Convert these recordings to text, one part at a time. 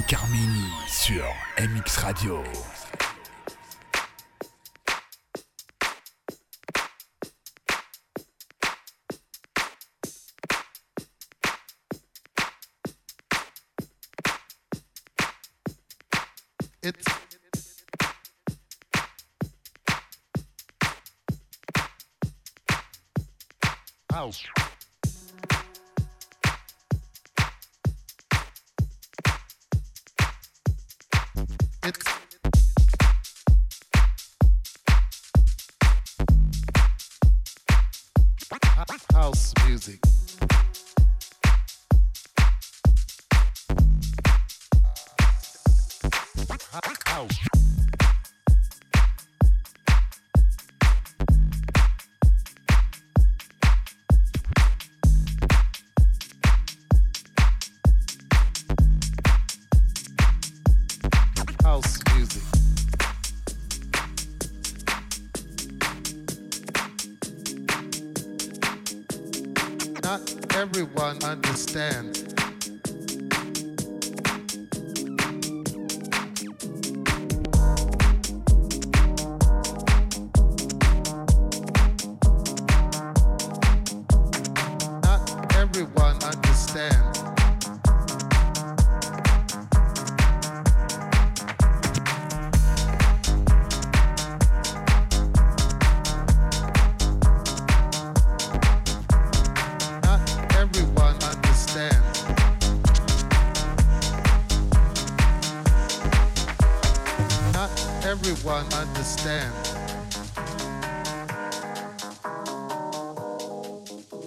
Yannick Armini sur MX Radio.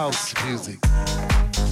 house music.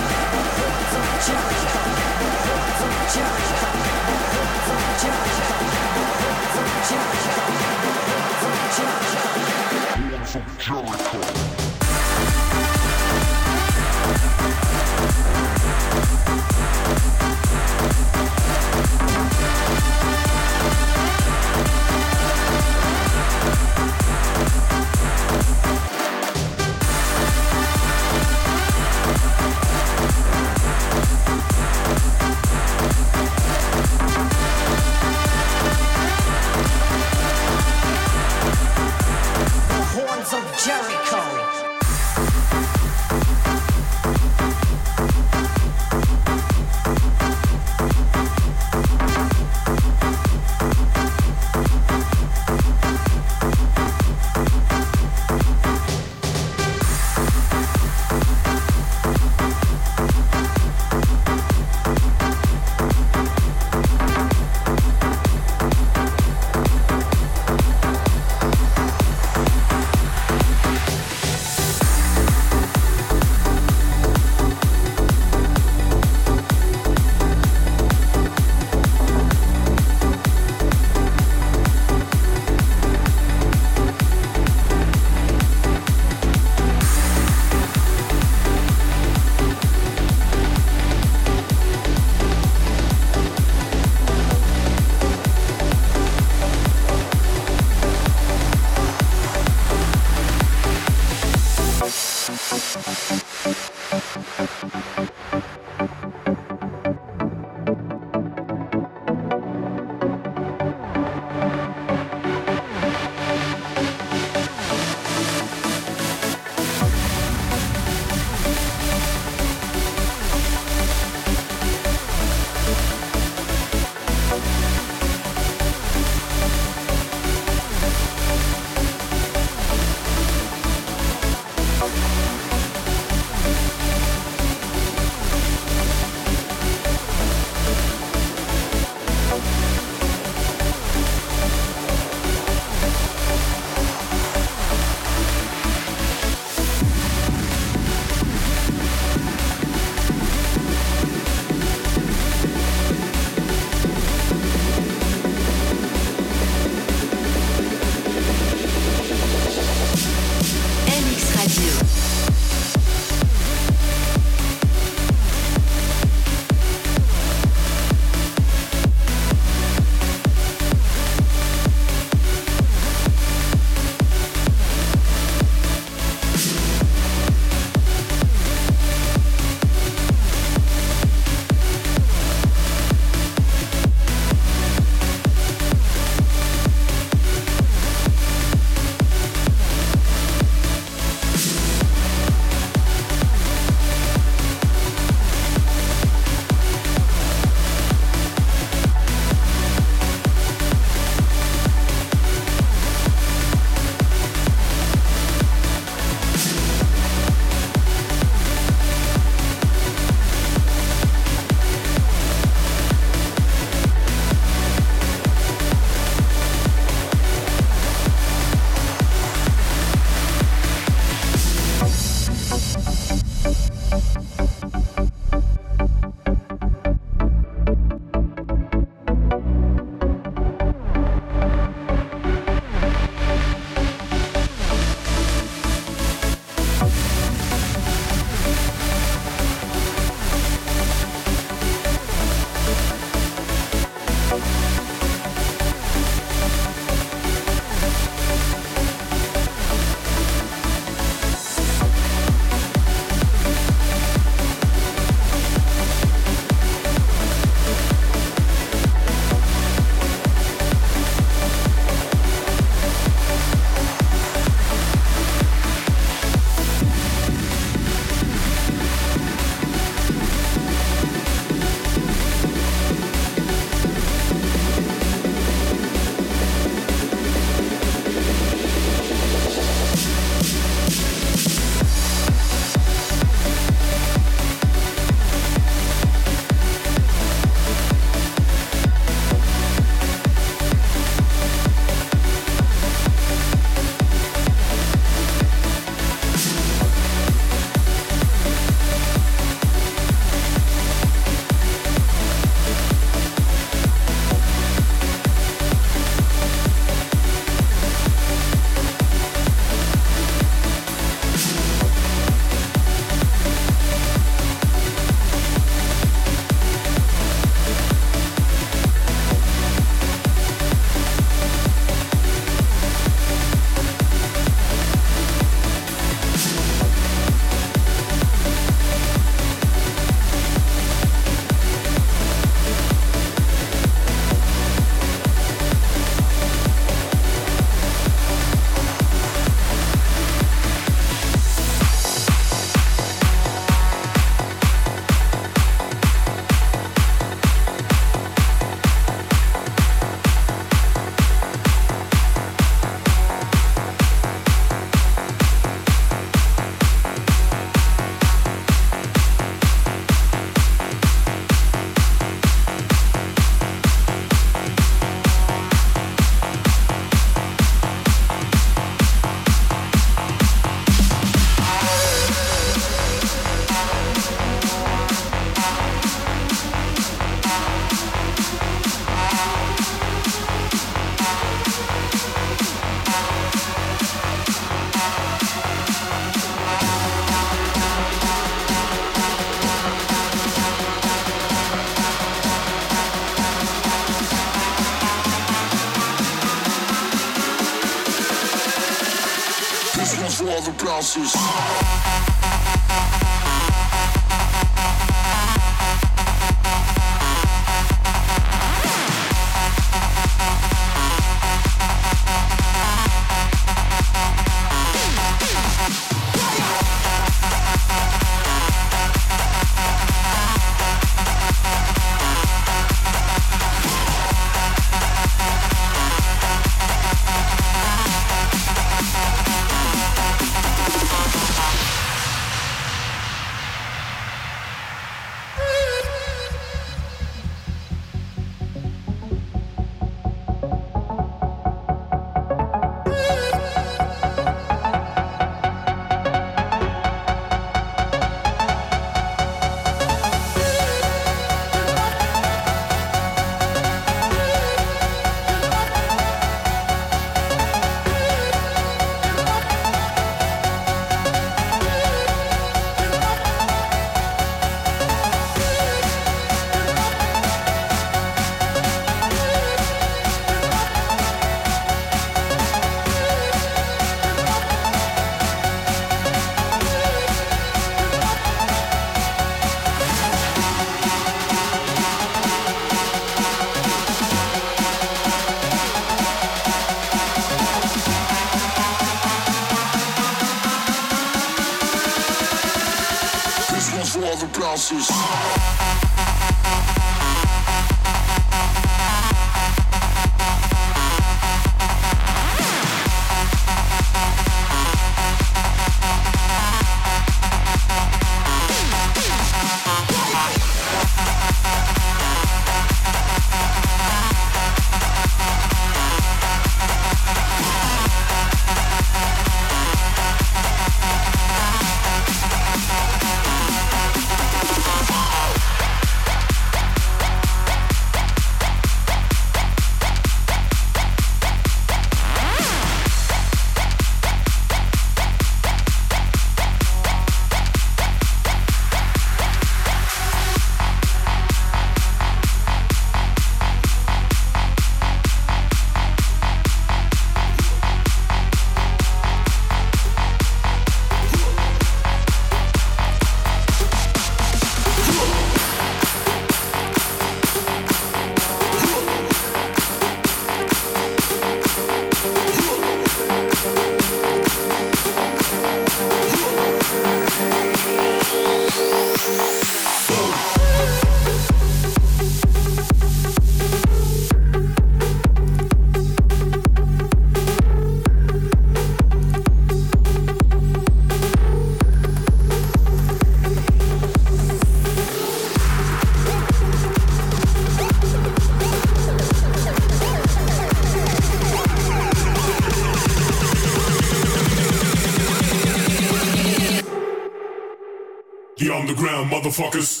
Motherfuckers.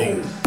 Boom.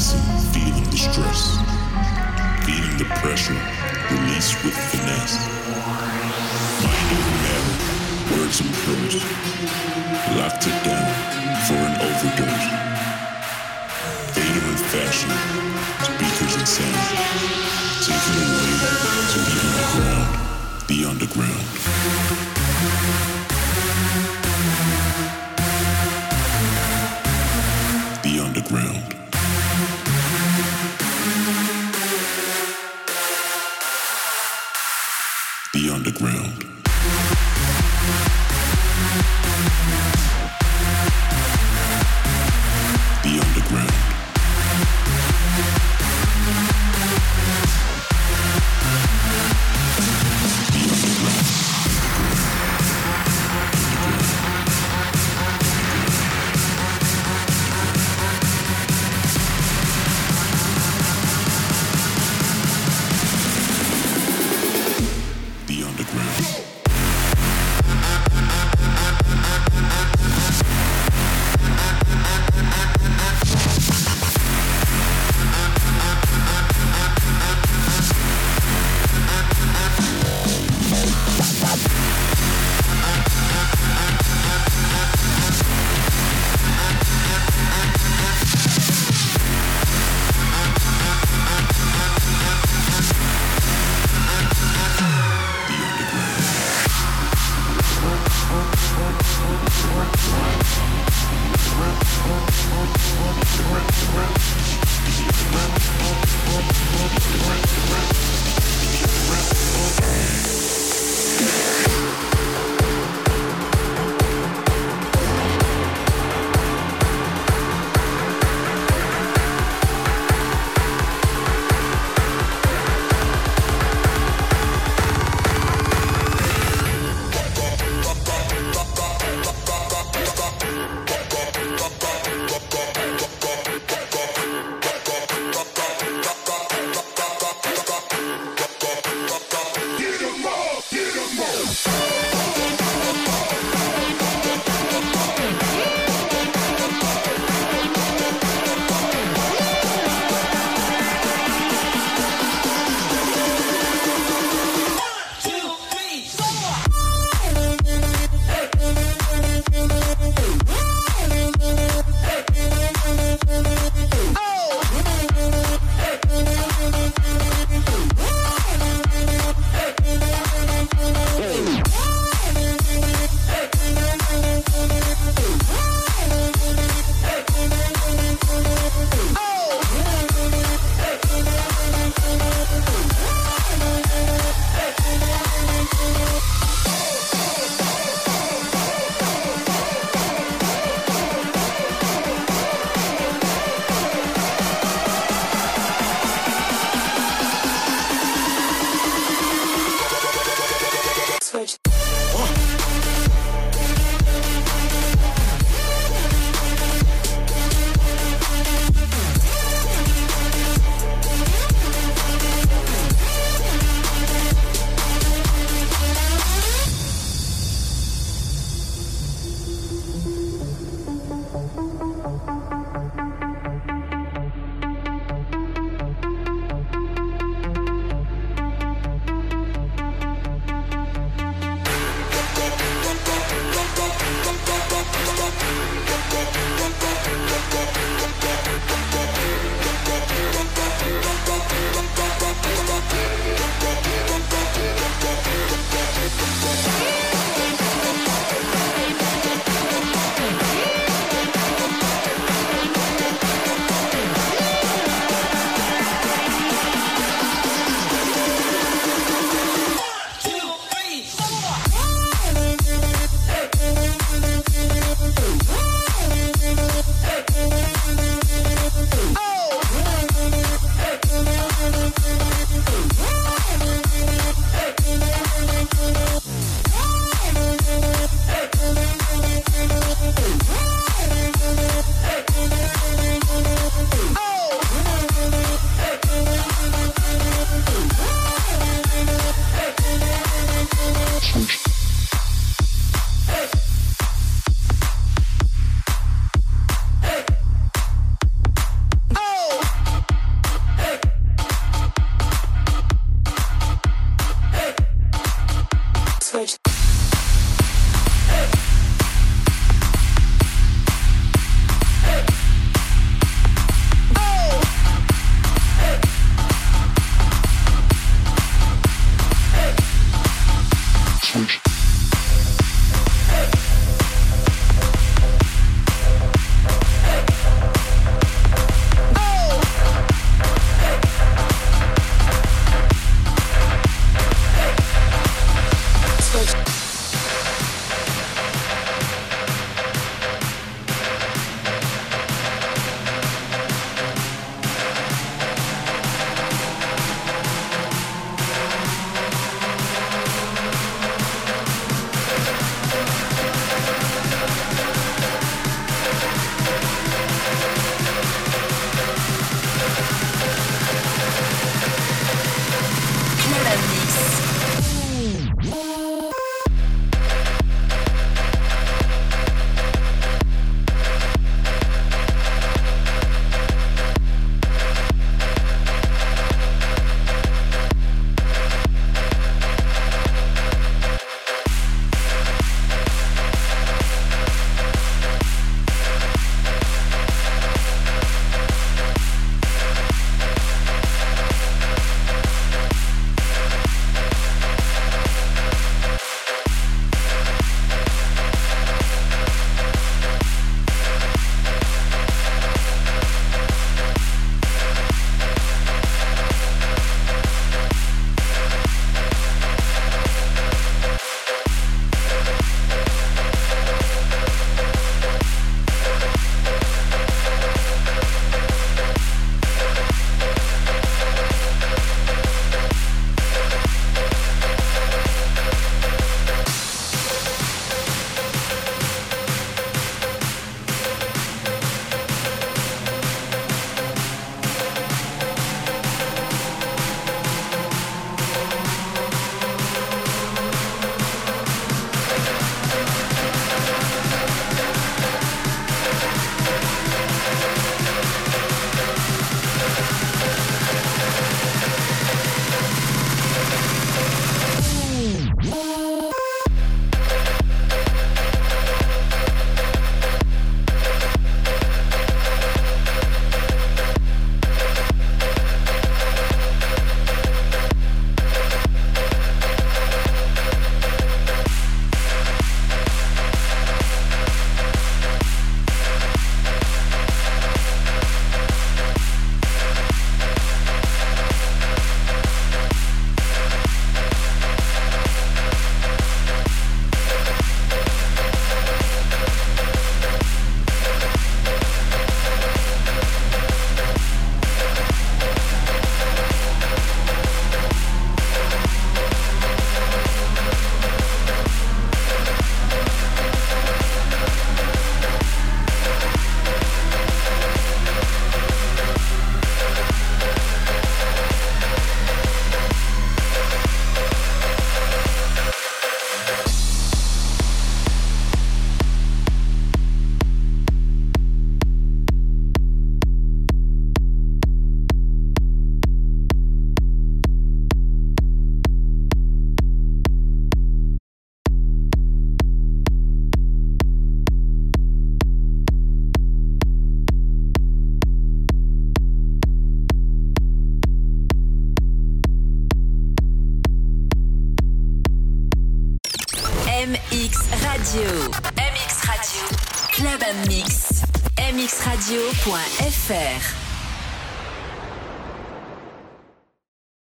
Keeping feeling the stress, feeling the pressure, release with finesse. Mind over matter, words and prose. Locked it down for an overdose. Fader in fashion, speakers and sound. Taken away to the underground, the underground.